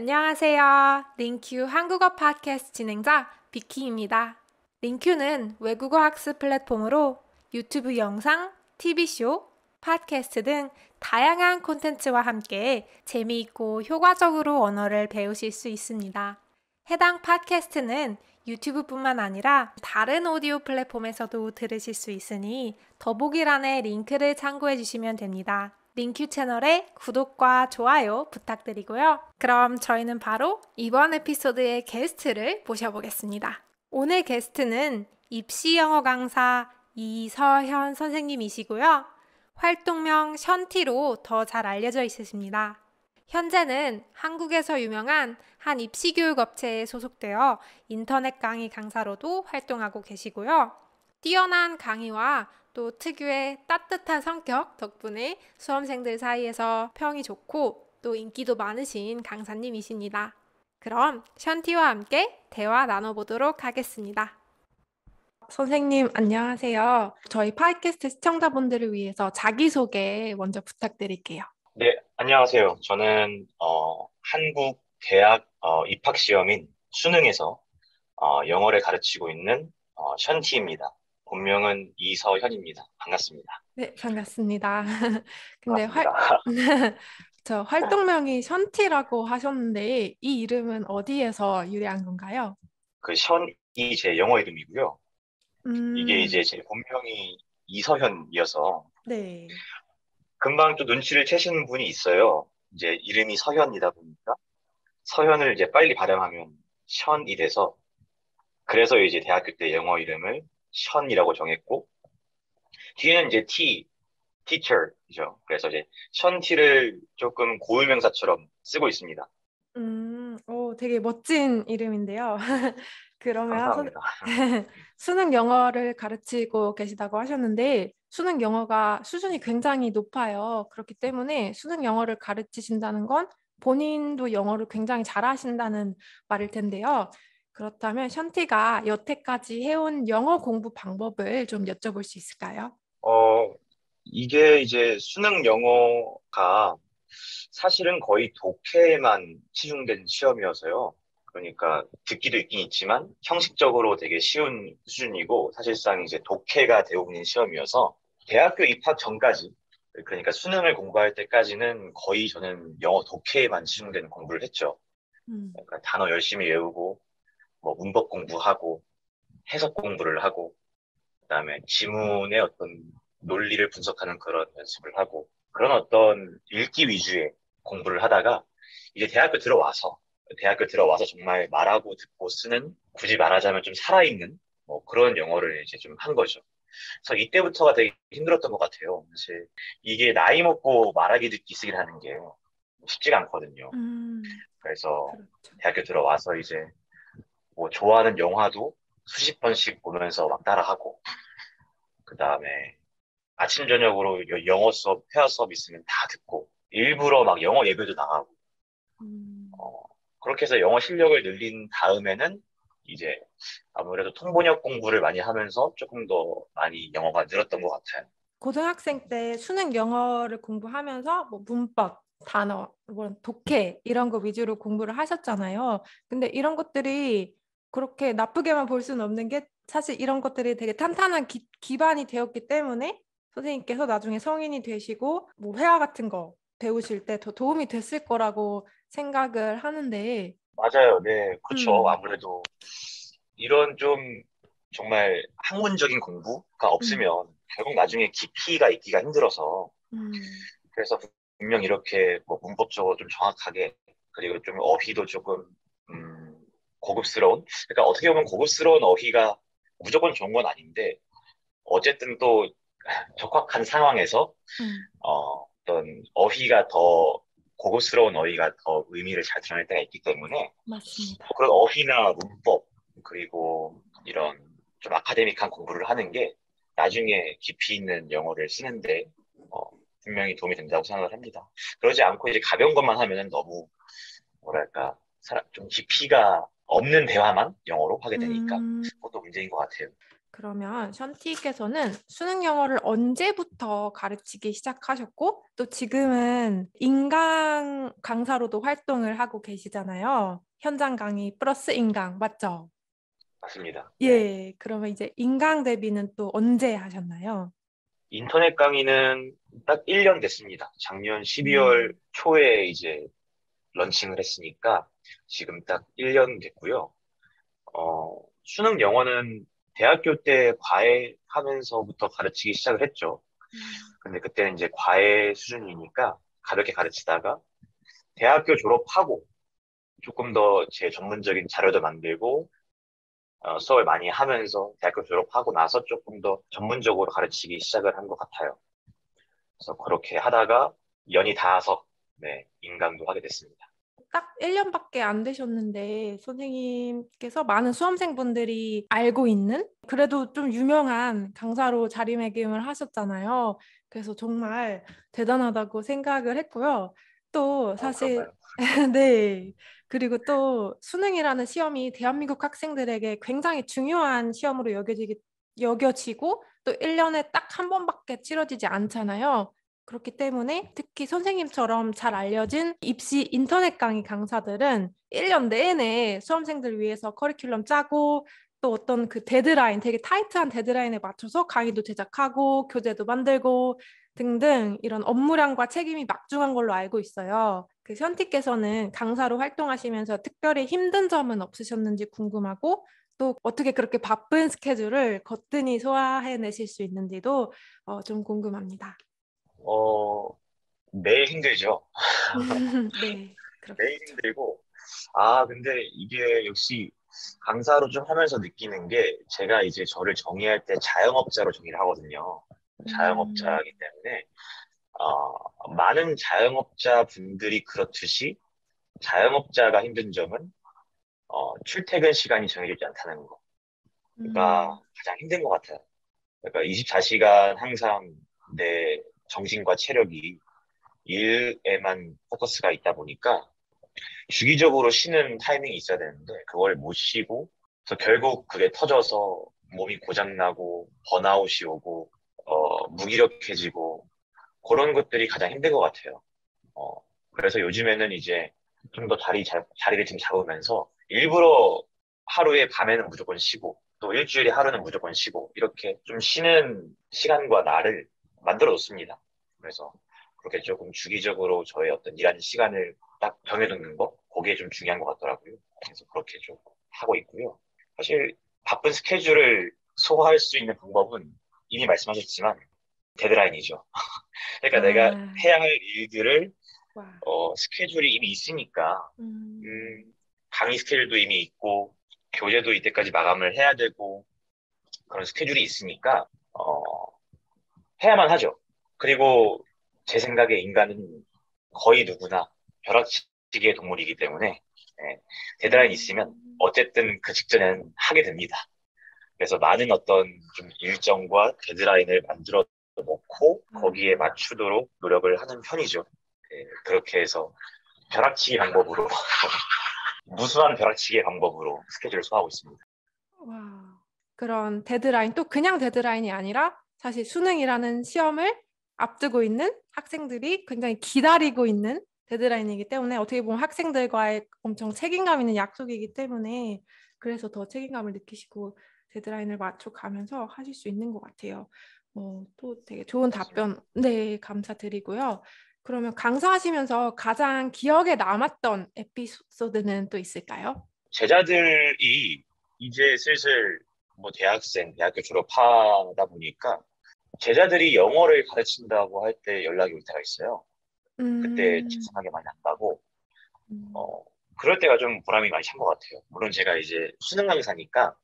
안녕하세요. 링큐 한국어 팟캐스트 진행자 비키입니다. 링큐는 외국어 학습 플랫폼으로 유튜브 영상, TV쇼, 팟캐스트 등 다양한 콘텐츠와 함께 재미있고 효과적으로 언어를 배우실 수 있습니다. 해당 팟캐스트는 유튜브뿐만 아니라 다른 오디오 플랫폼에서도 들으실 수 있으니 더보기란에 링크를 참고해 주시면 됩니다. 링큐 채널의 구독과 좋아요 부탁드리고요. 그럼 저희는 바로 이번 에피소드의 게스트를 모셔보겠습니다. 오늘 게스트는 입시 영어 강사 이서현 선생님이시고요. 활동명 션티로 더 잘 알려져 있으십니다. 현재는 한국에서 유명한 한 입시교육 업체에 소속되어 인터넷 강의 강사로도 활동하고 계시고요. 뛰어난 강의와 또 특유의 따뜻한 성격 덕분에 수험생들 사이에서 평이 좋고 또 인기도 많으신 강사님이십니다. 그럼 션티와 함께 대화 나눠보도록 하겠습니다. 선생님 안녕하세요. 저희 팟캐스트 시청자분들을 위해서 자기소개 먼저 부탁드릴게요. 네, 안녕하세요. 저는 어, 한국 대학 어, 입학 시험인 수능에서 어, 영어를 가르치고 있는 어, 션티입니다. 본명은 이서현입니다. 반갑습니다. 네, 반갑습니다. 근데 활, 반갑습니다. 저 활동명이 션티라고 하셨는데 이 이름은 어디에서 유래한 건가요? 그 션이 제 영어 이름이고요. 이게 음, 이제 제 본명이 이서현이어서 네. 금방 또 눈치를 채시는 분이 있어요. 이제 이름이 서현이다 보니까 서현을 이제 빨리 발음하면 션이 돼서 그래서 이제 대학교 때 영어 이름을 션이라고 정했고 뒤에는 이제 T, teacher이죠. 그래서 이제 션티를 조금 고유명사처럼 쓰고 있습니다. 음, 오, 되게 멋진 이름인데요. 그러면 선, 감사합니다. 수능 영어를 가르치고 계시다고 하셨는데 수능 영어가 수준이 굉장히 높아요. 그렇기 때문에 수능 영어를 가르치신다는 건 본인도 영어를 굉장히 잘하신다는 말일 텐데요. 그렇다면 션티가 여태까지 해온 영어 공부 방법을 좀 여쭤볼 수 있을까요? 어, 이게 이제 수능 영어가 사실은 거의 독해에만 치중된 시험이어서요. 그러니까 듣기도 있긴 있지만 형식적으로 되게 쉬운 수준이고 사실상 이제 독해가 대부분인 시험이어서 대학교 입학 전까지 그러니까 수능을 공부할 때까지는 거의 저는 영어 독해에만 치중된 공부를 했죠. 음, 그러니까 단어 열심히 외우고 뭐 문법 공부하고 해석 공부를 하고 그다음에 지문의 어떤 논리를 분석하는 그런 연습을 하고 그런 어떤 읽기 위주의 공부를 하다가 이제 대학교 들어와서 대학교 들어와서 정말 말하고 듣고 쓰는 굳이 말하자면 좀 살아있는 뭐 그런 영어를 이제 좀 한 거죠. 그래서 이때부터가 되게 힘들었던 것 같아요. 사실 이게 나이 먹고 말하기 듣기 쓰기 하는 게 쉽지가 않거든요. 음, 그래서 그렇죠. 대학교 들어와서 이제 뭐 좋아하는 영화도 수십 번씩 보면서 막 따라하고 그 다음에 아침 저녁으로 여- 영어 수업, 회화 수업 있으면 다 듣고 일부러 막 영어 예배도 나가고 음. 어, 그렇게 해서 영어 실력을 늘린 다음에는 이제 아무래도 통번역 공부를 많이 하면서 조금 더 많이 영어가 늘었던 것 같아요. 고등학생 때 수능 영어를 공부하면서 뭐 문법, 단어, 뭐 독해 이런 거 위주로 공부를 하셨잖아요. 근데 이런 것들이 그렇게 나쁘게만 볼 수는 없는 게 사실 이런 것들이 되게 탄탄한 기, 기반이 되었기 때문에 선생님께서 나중에 성인이 되시고 뭐 회화 같은 거 배우실 때 더 도움이 됐을 거라고 생각을 하는데 맞아요. 네, 그렇죠. 음, 아무래도 이런 좀 정말 학문적인 공부가 음, 없으면 결국 나중에 깊이가 있기가 힘들어서 음, 그래서 분명 이렇게 뭐 문법적으로 좀 정확하게 그리고 좀 어휘도 조금 음, 고급스러운 그러니까 어떻게 보면 고급스러운 어휘가 무조건 좋은 건 아닌데 어쨌든 또 적확한 상황에서 음, 어, 어떤 어휘가 더 고급스러운 어휘가 더 의미를 잘 드러낼 때가 있기 때문에 맞습니다. 그런 어휘나 문법 그리고 이런 좀 아카데믹한 공부를 하는 게 나중에 깊이 있는 영어를 쓰는데 어, 분명히 도움이 된다고 생각을 합니다. 그러지 않고 이제 가벼운 것만 하면은 너무 뭐랄까 좀 깊이가 없는 대화만 영어로 하게 되니까 음. 그것도 문제인 것 같아요. 그러면 션티께서는 수능 영어를 언제부터 가르치기 시작하셨고 또 지금은 인강 강사로도 활동을 하고 계시잖아요. 현장 강의 플러스 인강 맞죠? 맞습니다. 예, 그러면 이제 인강 대비는 또 언제 하셨나요? 인터넷 강의는 딱 1년 됐습니다. 작년 12월 음. 초에 이제 런칭을 했으니까 지금 딱 1년 됐고요. 어, 수능 영어는 대학교 때 과외 하면서부터 가르치기 시작을 했죠. 근데 그때는 이제 과외 수준이니까 가볍게 가르치다가 대학교 졸업하고 조금 더 제 전문적인 자료도 만들고 어, 수업을 많이 하면서 대학교 졸업하고 나서 조금 더 전문적으로 가르치기 시작을 한 것 같아요. 그래서 그렇게 하다가 연이 닿아서 네, 인강도 하게 됐습니다. 딱 1년밖에 안 되셨는데 선생님께서 많은 수험생분들이 알고 있는 그래도 좀 유명한 강사로 자리매김을 하셨잖아요. 그래서 정말 대단하다고 생각을 했고요. 또 어, 사실 그런가요? 네. 그리고 또 수능이라는 시험이 대한민국 학생들에게 굉장히 중요한 시험으로 여겨지기, 여겨지고 또 1년에 딱 한 번밖에 치러지지 않잖아요. 그렇기 때문에 특히 선생님처럼 잘 알려진 입시 인터넷 강의 강사들은 1년 내내 수험생들 위해서 커리큘럼 짜고 또 어떤 그 데드라인, 되게 타이트한 데드라인에 맞춰서 강의도 제작하고 교재도 만들고 등등 이런 업무량과 책임이 막중한 걸로 알고 있어요. 그 현티께서는 강사로 활동하시면서 특별히 힘든 점은 없으셨는지 궁금하고 또 어떻게 그렇게 바쁜 스케줄을 거뜬히 소화해내실 수 있는지도 어, 좀 궁금합니다. 어, 매일 힘들죠. 네, 매일. 힘들고, 아, 근데 이게 역시 강사로 좀 하면서 느끼는 게 제가 이제 저를 정의할 때 자영업자로 정의를 하거든요. 음, 자영업자이기 때문에, 어, 많은 자영업자 분들이 그렇듯이 자영업자가 힘든 점은 어, 출퇴근 시간이 정해지지 않다는 거 가 음, 가장 힘든 것 같아요. 그러니까 24시간 항상 내 정신과 체력이 일에만 포커스가 있다 보니까 주기적으로 쉬는 타이밍이 있어야 되는데 그걸 못 쉬고 그래서 결국 그게 터져서 몸이 고장나고 번아웃이 오고 어, 무기력해지고 그런 것들이 가장 힘든 것 같아요. 어, 그래서 요즘에는 이제 좀 더 자리, 자, 자리를 좀 잡으면서 일부러 하루에 밤에는 무조건 쉬고 또 일주일에 하루는 무조건 쉬고 이렇게 좀 쉬는 시간과 날을 만들어 놓습니다. 그래서 그렇게 조금 주기적으로 저의 어떤 일하는 시간을 딱 정해두는 거 그게 좀 중요한 것 같더라고요. 그래서 그렇게 좀 하고 있고요. 사실 바쁜 스케줄을 소화할 수 있는 방법은 이미 말씀하셨지만 데드라인이죠. 그러니까 내가 아, 해야 할 일들을 와, 어, 스케줄이 이미 있으니까 음, 음, 강의 스케줄도 이미 있고 교재도 이때까지 마감을 해야 되고 그런 스케줄이 있으니까 어, 해야만 하죠. 그리고 제 생각에 인간은 거의 누구나 벼락치기의 동물이기 때문에 예, 데드라인 있으면 음, 어쨌든 그 직전에는 하게 됩니다. 그래서 많은 어떤 좀 일정과 데드라인을 만들어 놓고 거기에 아, 맞추도록 노력을 하는 편이죠. 예, 그렇게 해서 벼락치기 방법으로 무수한 벼락치기 방법으로 스케줄을 소화하고 있습니다. 와. 그런 데드라인, 또 그냥 데드라인이 아니라 사실 수능이라는 시험을 앞두고 있는 학생들이 굉장히 기다리고 있는 데드라인이기 때문에 어떻게 보면 학생들과의 엄청 책임감 있는 약속이기 때문에 그래서 더 책임감을 느끼시고 데드라인을 맞춰가면서 하실 수 있는 것 같아요. 어, 또 되게 좋은. 답변, 네, 감사드리고요. 그러면 강사하시면서 가장 기억에 남았던 에피소드는 또 있을까요? 제자들이 이제 슬슬 뭐 대학생, 대학교 졸업하다 보니까 제자들이 영어를 가르친다고 할 때 연락이 올 때가 있어요. 그때 음, 집중하게 많이 한다고. 음, 어, 그럴 때가 좀 보람이 많이 찬 것 같아요. 물론 제가 이제 수능 강사니까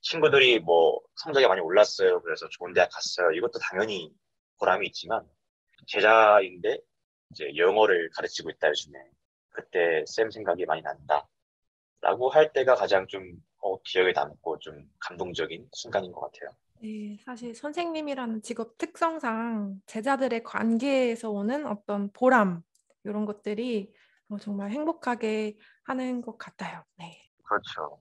친구들이 뭐 성적이 많이 올랐어요. 그래서 좋은 대학 갔어요. 이것도 당연히 보람이 있지만 제자인데 이제 영어를 가르치고 있다 요즘에 그때 쌤 생각이 많이 난다. 라고 할 때가 가장 좀 어, 기억에 남고 좀 감동적인 순간인 것 같아요. 네, 사실 선생님이라는 직업 특성상 제자들의 관계에서 오는 어떤 보람, 이런 것들이 어, 정말 행복하게 하는 것 같아요. 네. 그렇죠.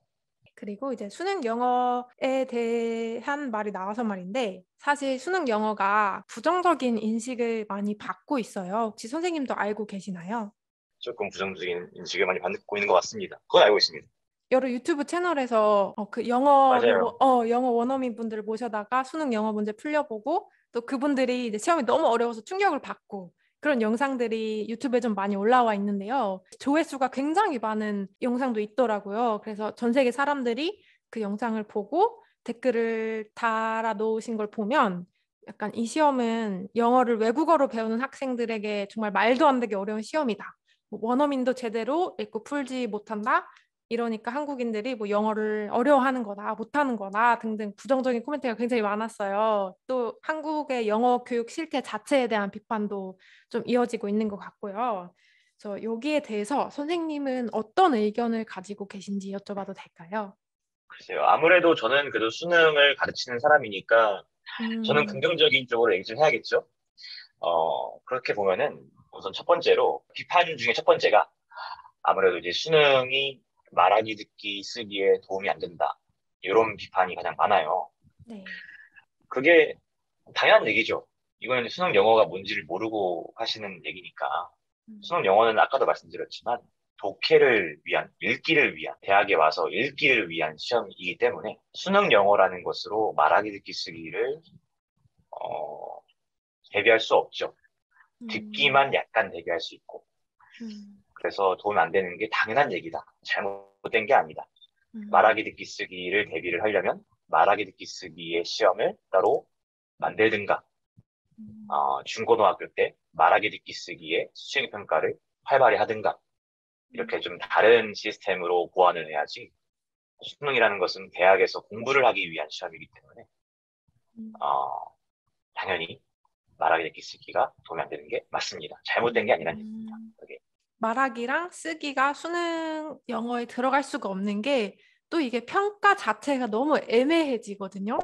그리고 이제 수능 영어에 대한 말이 나와서 말인데 사실 수능 영어가 부정적인 인식을 많이 받고 있어요. 혹시 선생님도 알고 계시나요? 조금 부정적인 인식을 많이 받고 있는 것 같습니다. 그건 알고 있습니다. 여러 유튜브 채널에서 어, 그 영어. 어, 영어 원어민 분들을 모셔다가 수능 영어 문제 풀려보고 또 그분들이 이제 시험이 너무 어려워서 충격을 받고 그런 영상들이 유튜브에 좀 많이 올라와 있는데요. 조회수가 굉장히 많은 영상도 있더라고요. 그래서 전 세계 사람들이 그 영상을 보고 댓글을 달아 놓으신 걸 보면 약간 이 시험은 영어를 외국어로 배우는 학생들에게 정말 말도 안 되게 어려운 시험이다. 뭐 원어민도 제대로 읽고 풀지 못한다. 이러니까 한국인들이 뭐 영어를 어려워하는 거다, 못하는 거다 등등 부정적인 코멘트가 굉장히 많았어요. 또 한국의 영어 교육 실태 자체에 대한 비판도 좀 이어지고 있는 것 같고요. 그래서 여기에 대해서 선생님은 어떤 의견을 가지고 계신지 여쭤봐도 될까요? 글쎄요. 아무래도 저는 그래도 수능을 가르치는 사람이니까 음, 저는 긍정적인 쪽으로 얘기를 해야겠죠. 어, 그렇게 보면은 우선 첫 번째로 비판 중에 첫 번째가 아무래도 이제 수능이 말하기, 듣기, 쓰기에 도움이 안 된다. 이런 비판이 가장 많아요. 네. 그게 당연한 얘기죠. 이거는 수능 영어가 뭔지를 모르고 하시는 얘기니까. 음, 수능 영어는 아까도 말씀드렸지만 독해를 위한, 읽기를 위한, 대학에 와서 읽기를 위한 시험이기 때문에 수능 영어라는 것으로 말하기, 듣기, 쓰기를 어, 대비할 수 없죠. 음, 듣기만 약간 대비할 수 있고. 음, 그래서 도움이 안 되는 게 당연한 얘기다. 잘못된 게 아니다. 음, 말하기, 듣기, 쓰기를 대비를 하려면 말하기, 듣기, 쓰기의 시험을 따로 만들든가, 음, 어, 중고등학교 때 말하기, 듣기, 쓰기의 수행 평가를 활발히 하든가, 이렇게 좀 다른 시스템으로 보완을 해야지. 수능이라는 것은 대학에서 공부를 하기 위한 시험이기 때문에, 음. 어, 당연히 말하기, 듣기, 쓰기가 도움이 안 되는 게 맞습니다. 잘못된 게 아니라는 얘기입니다. 말하기랑 쓰기가 수능 영어에 들어갈 수가 없는 게 또 이게 평가 자체가 너무 애매해지거든요.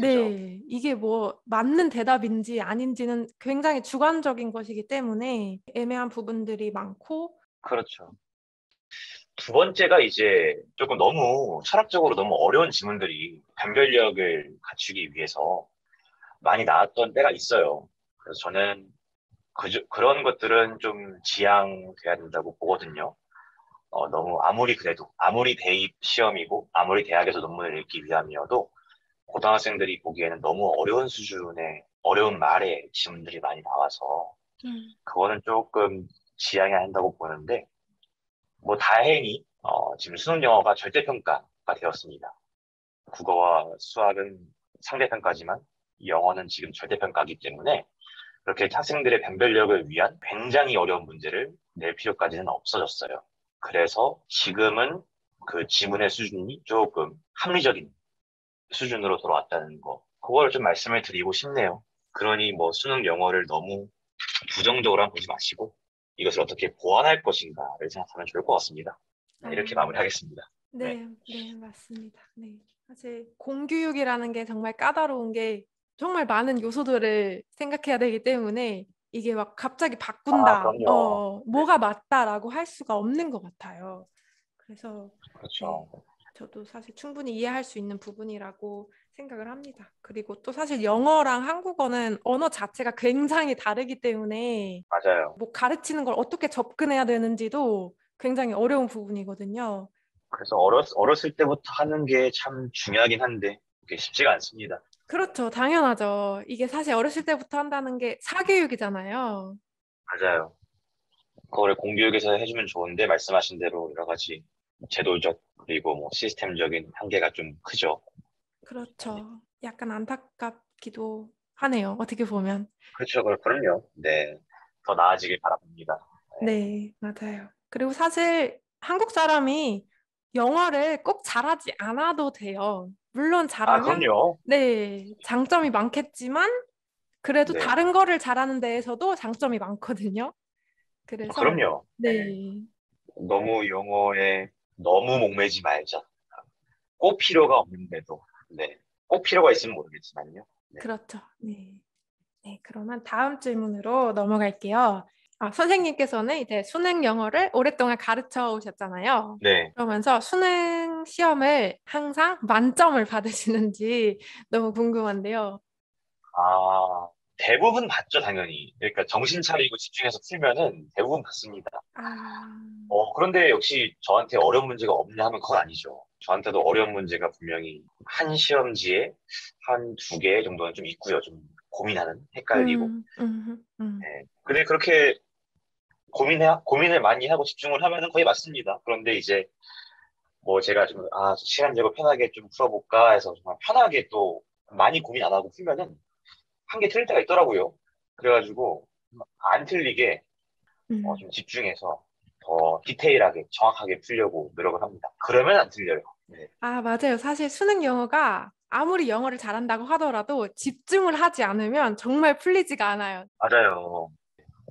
네, 이게 뭐 맞는 대답인지 아닌지는 굉장히 주관적인 것이기 때문에 애매한 부분들이 많고, 그렇죠. 두 번째가 이제 조금 너무 철학적으로 너무 어려운 질문들이 변별력을 갖추기 위해서 많이 나왔던 때가 있어요. 그래서 저는 그, 그런 것들은 좀 지양돼야 된다고 보거든요. 어, 너무 아무리 그래도, 아무리 대입 시험이고, 아무리 대학에서 논문을 읽기 위함이어도, 고등학생들이 보기에는 너무 어려운 수준의 어려운 말의 질문들이 많이 나와서, 그거는 조금 지양해야 한다고 보는데, 뭐 다행히 어, 지금 수능 영어가 절대평가가 되었습니다. 국어와 수학은 상대평가지만 영어는 지금 절대평가이기 때문에 그렇게 학생들의 변별력을 위한 굉장히 어려운 문제를 낼 필요까지는 없어졌어요. 그래서 지금은 그 지문의 수준이 조금 합리적인 수준으로 돌아왔다는 거. 그걸 좀 말씀을 드리고 싶네요. 그러니 뭐 수능 영어를 너무 부정적으로 보지 마시고 이것을 어떻게 보완할 것인가를 생각하면 좋을 것 같습니다. 네, 이렇게 아. 마무리하겠습니다. 네, 네, 맞습니다. 네. 사실 공교육이라는 게 정말 까다로운 게 정말 많은 요소들을 생각해야 되기 때문에 이게 막 갑자기 바꾼다, 아. 어, 뭐가 맞다라고 할 수가 없는 것 같아요. 그래서 그렇죠. 저도 사실 충분히 이해할 수 있는 부분이라고 생각을 합니다. 그리고 또 사실 영어랑 한국어는 언어 자체가 굉장히 다르기 때문에 맞아요. 뭐 가르치는 걸 어떻게 접근해야 되는지도 굉장히 어려운 부분이거든요. 그래서 어렸, 어렸을 때부터 하는 게 참 중요하긴 한데 그게 쉽지가 않습니다. 그렇죠. 당연하죠. 이게 사실 어렸을 때부터 한다는 게 사교육이잖아요. 맞아요. 그거를 공교육에서 해주면 좋은데 말씀하신 대로 여러 가지 제도적 그리고 뭐 시스템적인 한계가 좀 크죠. 그렇죠. 약간 안타깝기도 하네요. 어떻게 보면. 그렇죠. 그- 그럼요. 네. 더 나아지길 바랍니다. 네, 맞아요. 그리고 사실 한국 사람이 영어를 꼭 잘하지 않아도 돼요. 물론 아, 잘하면 그럼요. 네, 장점이 많겠지만 그래도 네. 다른 거를 잘하는 데에서도 장점이 많거든요. 그래서 그럼요. 네. 너무 영어에 너무 목매지 말자. 꼭 필요가 없는데도. 네. 꼭 필요가 있으면 모르겠지만요. 네. 그렇죠. 네. 네, 그러면 다음 질문으로 넘어갈게요. 아, 선생님께서는 이제 수능 영어를 오랫동안 가르쳐 오셨잖아요. 네. 그러면서 수능 시험을 항상 만점을 받으시는지 너무 궁금한데요. 아, 대부분 받죠, 당연히. 그러니까 정신 차리고 집중해서 풀면은 대부분 받습니다. 아, 어, 그런데 역시 저한테 어려운 문제가 없냐 하면 그건 아니죠. 저한테도 어려운 문제가 분명히 한 시험지에 한 두 개 정도는 좀 있고요. 좀 고민하는, 헷갈리고. 음, 음, 음. 네. 근데 그렇게 고민해, 고민을 많이 하고 집중을 하면은 거의 맞습니다. 그런데 이제 뭐 제가 좀, 아, 시간 내고 편하게 좀 풀어볼까 해서 정말 편하게 또 많이 고민 안 하고 풀면은 한 개 틀릴 때가 있더라고요. 그래가지고 안 틀리게 음. 어, 좀 집중해서 더 디테일하게 정확하게 풀려고 노력을 합니다. 그러면 안 틀려요. 네. 아, 맞아요. 사실 수능 영어가 아무리 영어를 잘한다고 하더라도 집중을 하지 않으면 정말 풀리지가 않아요. 맞아요.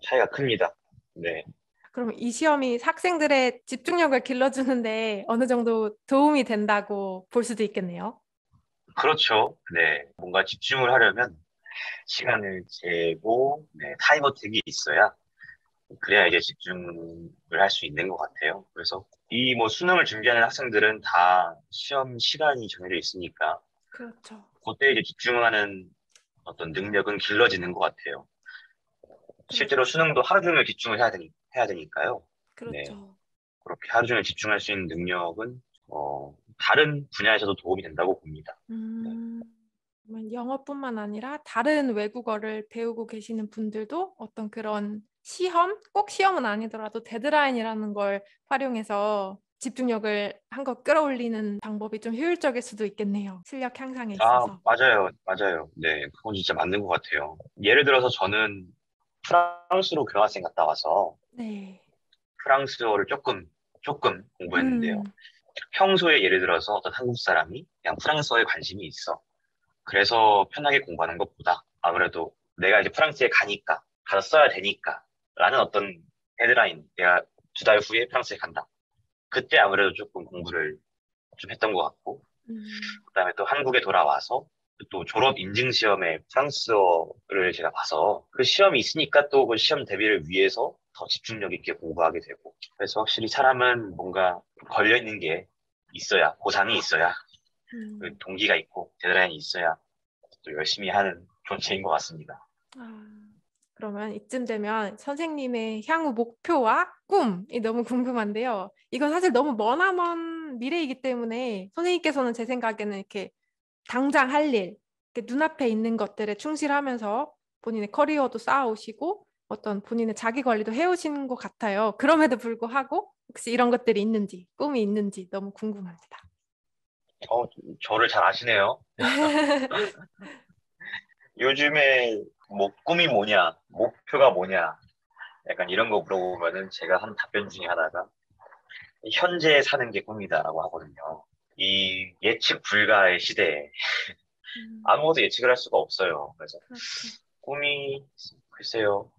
차이가 큽니다. 네. 그럼 이 시험이 학생들의 집중력을 길러주는데 어느 정도 도움이 된다고 볼 수도 있겠네요. 그렇죠. 네. 뭔가 집중을 하려면 시간을 재고, 네, 타임어택이 있어야 그래야 이제 집중을 할 수 있는 것 같아요. 그래서 이 뭐 수능을 준비하는 학생들은 다 시험 시간이 정해져 있으니까 그렇죠. 그때 이제 집중하는 어떤 능력은 길러지는 것 같아요. 실제로 수능도 하루 종일 집중을 해야 되니, 해야 되니까요. 그렇죠. 그렇게 하루 종일 집중할 수 있는 능력은 어, 다른 분야에서도 도움이 된다고 봅니다. 음, 그러면 영어뿐만 아니라 다른 외국어를 배우고 계시는 분들도 어떤 그런 시험, 꼭 시험은 아니더라도 데드라인이라는 걸 활용해서 집중력을 한껏 끌어올리는 방법이 좀 효율적일 수도 있겠네요. 실력 향상에 아, 있어서. 맞아요. 맞아요. 네, 그건 진짜 맞는 것 같아요. 예를 들어서 저는 프랑스로 교환학생 갔다 와서 네. 프랑스어를 조금, 조금 공부했는데요. 음, 평소에 예를 들어서 어떤 한국 사람이 그냥 프랑스어에 관심이 있어. 그래서 편하게 공부하는 것보다 아무래도 내가 이제 프랑스에 가니까, 가서 써야 되니까, 라는 어떤 헤드라인, 내가 두 달 후에 프랑스에 간다. 그때 아무래도 조금 공부를 좀 했던 것 같고, 음, 그다음에 또 한국에 돌아와서 또 졸업 인증 시험에 프랑스어 를 제가 봐서 그 시험이 있으니까 또 그 시험 대비를 위해서 더 집중력 있게 공부하게 되고 그래서 확실히 사람은 뭔가 걸려 있는 게 있어야 보상이 있어야 음. 그 동기가 있고 데드라인이 있어야 또 열심히 하는 존재인 것 같습니다. 아, 그러면 이쯤 되면 선생님의 향후 목표와 꿈이 너무 궁금한데요. 이건 사실 너무 머나먼 미래이기 때문에 선생님께서는 제 생각에는 이렇게 당장 할 일, 눈앞에 있는 것들에 충실하면서 본인의 커리어도 쌓아오시고 어떤 본인의 자기 관리도 해오신 것 같아요. 그럼에도 불구하고 혹시 이런 것들이 있는지, 꿈이 있는지 너무 궁금합니다. 어, 저를 잘 아시네요. 요즘에 뭐 꿈이 뭐냐, 목표가 뭐냐, 약간 이런 거 물어보면은 제가 하는 답변 중에 하나가 현재 사는 게 꿈이다라고 하거든요. 이 예측 불가의 시대에 음, 아무것도 예측을 할 수가 없어요. 그래서 그렇죠. 꿈이 글쎄요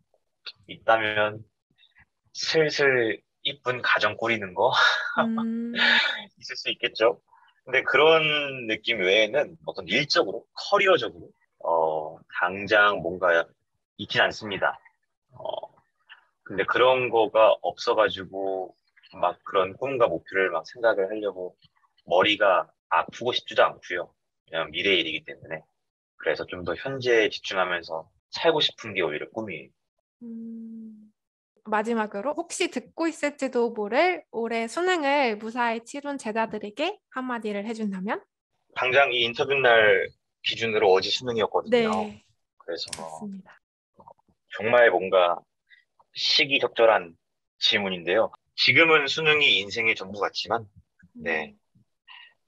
있다면 슬슬 이쁜 가정 꾸리는 거 음, 있을 수 있겠죠. 근데 그런 느낌 외에는 어떤 일적으로 커리어적으로 어 당장 뭔가 있진 않습니다. 어 근데 그런 거가 없어가지고 막 그런 꿈과 목표를 막 생각을 하려고 머리가 아프고 싶지도 않고요. 그냥 미래의 일이기 때문에 그래서 좀 더 현재에 집중하면서 살고 싶은 게 오히려 꿈이에요. 음, 마지막으로 혹시 듣고 있을지도 모를 올해 수능을 무사히 치룬 제자들에게 한마디를 해준다면? 당장 이 인터뷰 날 기준으로 어제 수능이었거든요. 네, 그래서 맞습니다. 정말 뭔가 시기적절한 질문인데요. 지금은 수능이 인생의 전부 같지만, 네.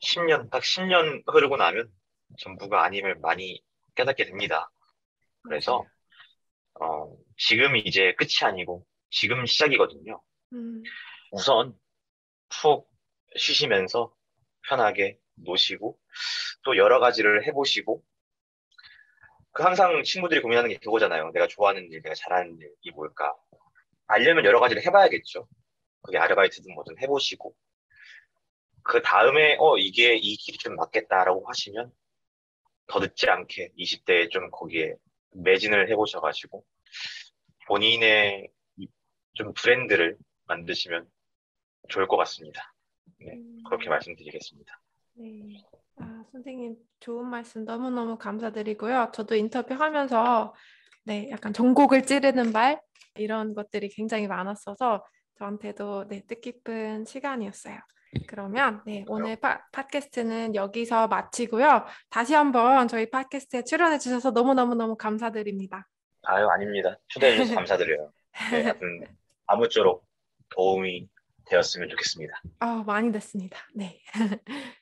10년, 딱 10년 흐르고 나면 전부가 아님을 많이 깨닫게 됩니다. 그래서, 어, 지금이 이제 끝이 아니고, 지금 시작이거든요. 음, 우선 푹 쉬시면서 편하게 노시고, 또 여러 가지를 해보시고, 그 항상 친구들이 고민하는 게 그거잖아요. 내가 좋아하는 일, 내가 잘하는 일이 뭘까? 알려면 여러 가지를 해봐야겠죠. 그게 아르바이트든 뭐든 해보시고, 그 다음에, 어, 이게 이 길이 좀 맞겠다라고 하시면, 더 늦지 않게 20대에 좀 거기에 매진을 해보셔가지고, 본인의 이좀 브랜드를 만드시면 좋을 것 같습니다. 네, 음. 그렇게 말씀드리겠습니다. 네. 아, 선생님 좋은 말씀 너무너무 감사드리고요. 저도 인터뷰하면서 네, 약간 전곡을 찌르는 말 이런 것들이 굉장히 많았어서 저한테도 네, 뜻깊은 시간이었어요. 그러면 네, 오늘 파, 팟캐스트는 여기서 마치고요. 다시 한번 저희 팟캐스트에 출연해 주셔서 너무너무너무 감사드립니다. 아유, 아닙니다. 초대해 주셔서 감사드려요. 네, 아무쪼록 도움이 되었으면 좋겠습니다. 아, 많이 됐습니다. 네.